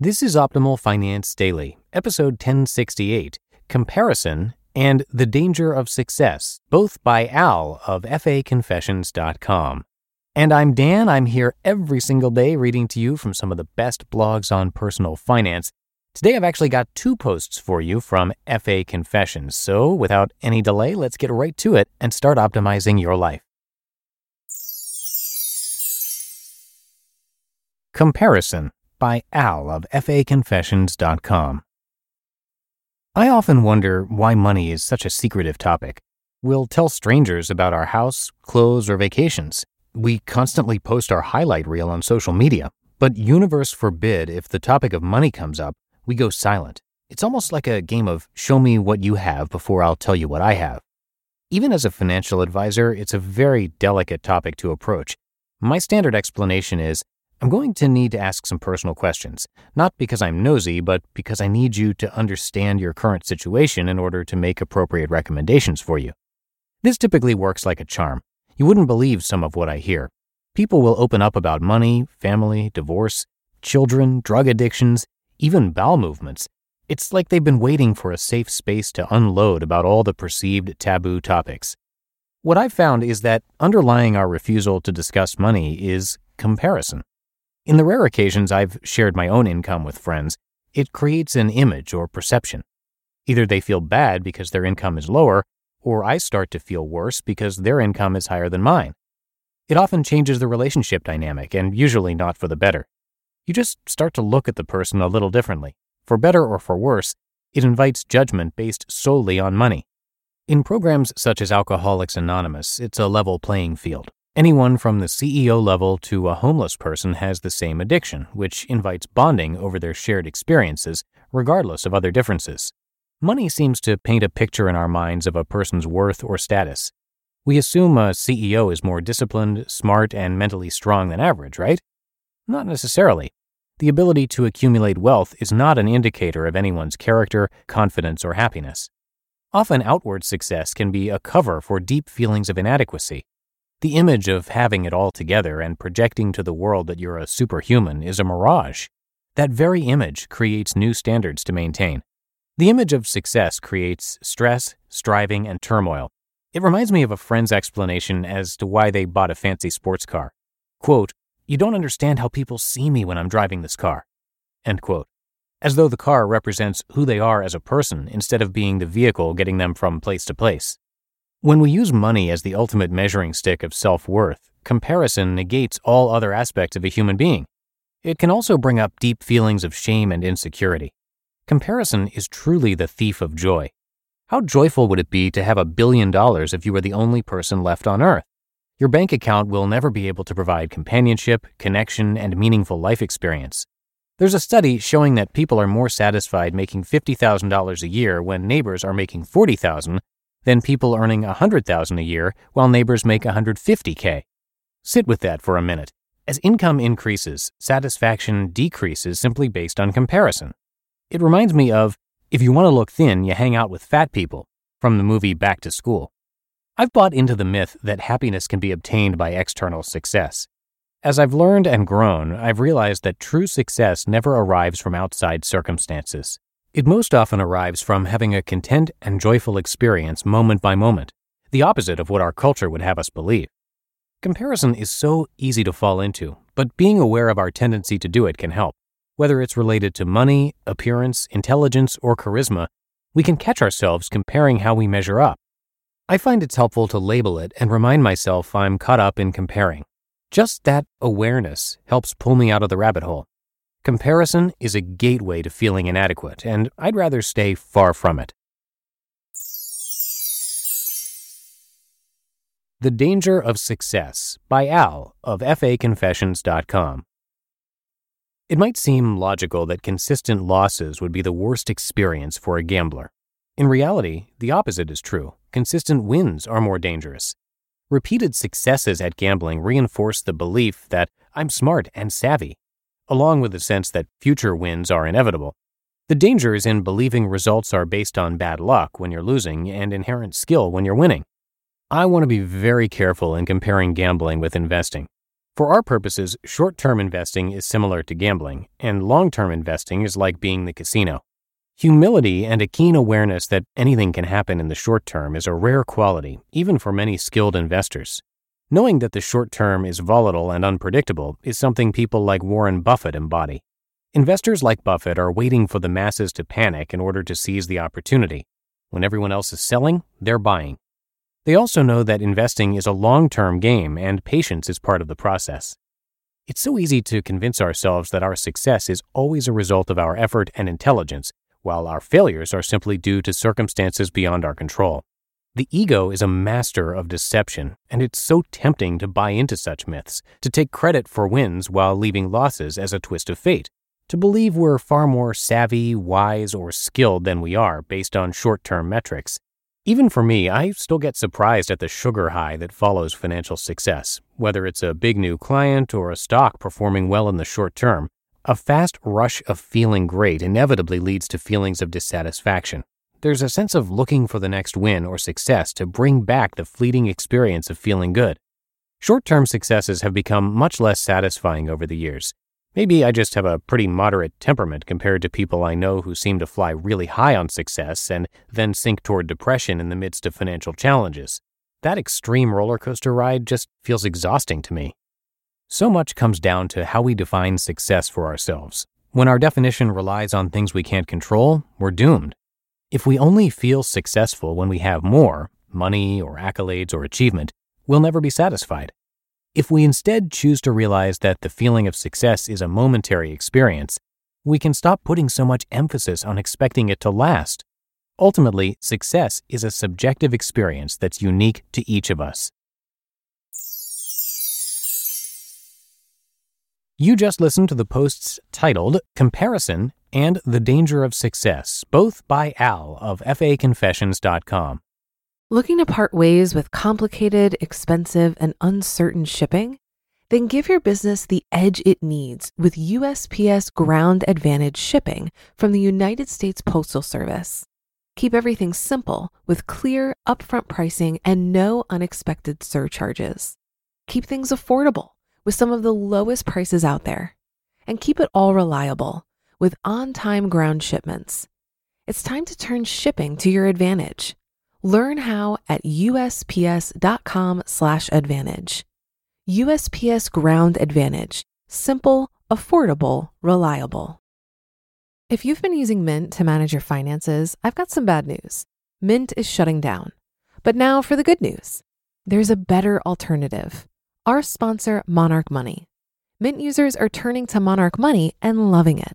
This is Optimal Finance Daily, episode 1068 Comparison and the Danger of Success, both by Al of FAConfessions.com. And I'm Dan. I'm here every single day reading to you from some of the best blogs on personal finance. Today I've actually got two posts for you from FA Confessions. So without any delay, let's get right to it and start optimizing your life. Comparison by Al of FAConfessions.com. I often wonder why money is such a secretive topic. We'll tell strangers about our house, clothes, or vacations. We constantly post our highlight reel on social media, but universe forbid if the topic of money comes up, we go silent. It's almost like a game of show me what you have before I'll tell you what I have. Even as a financial advisor, it's a very delicate topic to approach. My standard explanation is I'm going to need to ask some personal questions, not because I'm nosy, but because I need you to understand your current situation in order to make appropriate recommendations for you. This typically works like a charm. You wouldn't believe some of what I hear. People will open up about money, family, divorce, children, drug addictions, even bowel movements. It's like they've been waiting for a safe space to unload about all the perceived taboo topics. What I've found is that underlying our refusal to discuss money is comparison. In the rare occasions I've shared my own income with friends, it creates an image or perception. Either they feel bad because their income is lower, or I start to feel worse because their income is higher than mine. It often changes the relationship dynamic, and usually not for the better. You just start to look at the person a little differently. For better or for worse, it invites judgment based solely on money. In programs such as Alcoholics Anonymous, it's a level playing field. Anyone from the CEO level to a homeless person has the same addiction, which invites bonding over their shared experiences, regardless of other differences. Money seems to paint a picture in our minds of a person's worth or status. We assume a CEO is more disciplined, smart, and mentally strong than average, right? Not necessarily. The ability to accumulate wealth is not an indicator of anyone's character, confidence, or happiness. Often, outward success can be a cover for deep feelings of inadequacy. The image of having it all together and projecting to the world that you're a superhuman is a mirage. That very image creates new standards to maintain. The image of success creates stress, striving, and turmoil. It reminds me of a friend's explanation as to why they bought a fancy sports car. Quote, You don't understand how people see me when I'm driving this car. End quote. As though the car represents who they are as a person instead of being the vehicle getting them from place to place. When we use money as the ultimate measuring stick of self worth, comparison negates all other aspects of a human being. It can also bring up deep feelings of shame and insecurity. Comparison is truly the thief of joy. How joyful would it be to have a billion dollars if you were the only person left on earth? Your bank account will never be able to provide companionship, connection, and meaningful life experience. There's a study showing that people are more satisfied making $50,000 a year when neighbors are making 40,000 than people earning 100,000 a year while neighbors make 150k. Sit with that for a minute. As income increases, satisfaction decreases simply based on comparison. It reminds me of if you want to look thin, you hang out with fat people from the movie Back to School. I've bought into the myth that happiness can be obtained by external success. As I've learned and grown, I've realized that true success never arrives from outside circumstances. It most often arrives from having a content and joyful experience moment by moment, the opposite of what our culture would have us believe. Comparison is so easy to fall into, but being aware of our tendency to do it can help. Whether it's related to money, appearance, intelligence, or charisma, we can catch ourselves comparing how we measure up. I find it's helpful to label it and remind myself I'm caught up in comparing. Just that awareness helps pull me out of the rabbit hole. Comparison is a gateway to feeling inadequate, and I'd rather stay far from it. The Danger of Success by Al of FAConfessions.com. It might seem logical that consistent losses would be the worst experience for a gambler. In reality, the opposite is true. Consistent wins are more dangerous. Repeated successes at gambling reinforce the belief that I'm smart and savvy, along with the sense that future wins are inevitable. The danger is in believing results are based on bad luck when you're losing and inherent skill when you're winning. I want to be very careful in comparing gambling with investing. For our purposes, short term investing is similar to gambling, and long term investing is like being the casino. Humility and a keen awareness that anything can happen in the short term is a rare quality, even for many skilled investors. Knowing that the short term is volatile and unpredictable is something people like Warren Buffett embody. Investors like Buffett are waiting for the masses to panic in order to seize the opportunity. When everyone else is selling, they're buying. They also know that investing is a long term game and patience is part of the process. It's so easy to convince ourselves that our success is always a result of our effort and intelligence, while our failures are simply due to circumstances beyond our control. The ego is a master of deception, and it's so tempting to buy into such myths, to take credit for wins while leaving losses as a twist of fate, to believe we're far more savvy, wise, or skilled than we are based on short term metrics. Even for me, I still get surprised at the sugar high that follows financial success, whether it's a big new client or a stock performing well in the short term. A fast rush of feeling great inevitably leads to feelings of dissatisfaction. There's a sense of looking for the next win or success to bring back the fleeting experience of feeling good. Short term successes have become much less satisfying over the years, Maybe I just have a pretty moderate temperament compared to people I know who seem to fly really high on success and then sink toward depression in the midst of financial challenges. That extreme roller coaster ride just feels exhausting to me. So much comes down to how we define success for ourselves. When our definition relies on things we can't control, we're doomed. If we only feel successful when we have more, money or accolades or achievement, we'll never be satisfied. If we instead choose to realize that the feeling of success is a momentary experience, we can stop putting so much emphasis on expecting it to last. Ultimately, success is a subjective experience that's unique to each of us. You just listened to the posts titled Comparison and The Danger of Success, both by Al of FAConfessions.com. Looking to part ways with complicated, expensive, and uncertain shipping? Then give your business the edge it needs with USPS Ground Advantage shipping from the United States Postal Service. Keep everything simple with clear, upfront pricing and no unexpected surcharges. Keep things affordable with some of the lowest prices out there. And keep it all reliable with on time ground shipments. It's time to turn shipping to your advantage. Learn how at usps.com/advantage. USPS Ground Advantage: simple, affordable, reliable. If you've been using Mint to manage your finances, I've got some bad news. Mint is shutting down. But now for the good news. There's a better alternative. Our sponsor, Monarch Money. Mint users are turning to Monarch Money and loving it.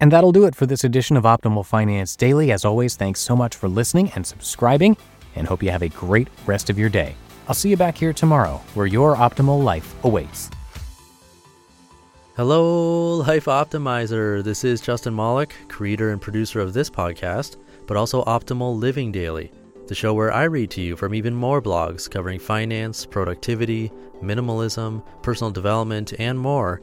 And that'll do it for this edition of Optimal Finance Daily. As always, thanks so much for listening and subscribing, and hope you have a great rest of your day. I'll see you back here tomorrow, where your optimal life awaits. Hello, Life Optimizer. This is Justin Malik, creator and producer of this podcast, but also Optimal Living Daily, the show where I read to you from even more blogs covering finance, productivity, minimalism, personal development, and more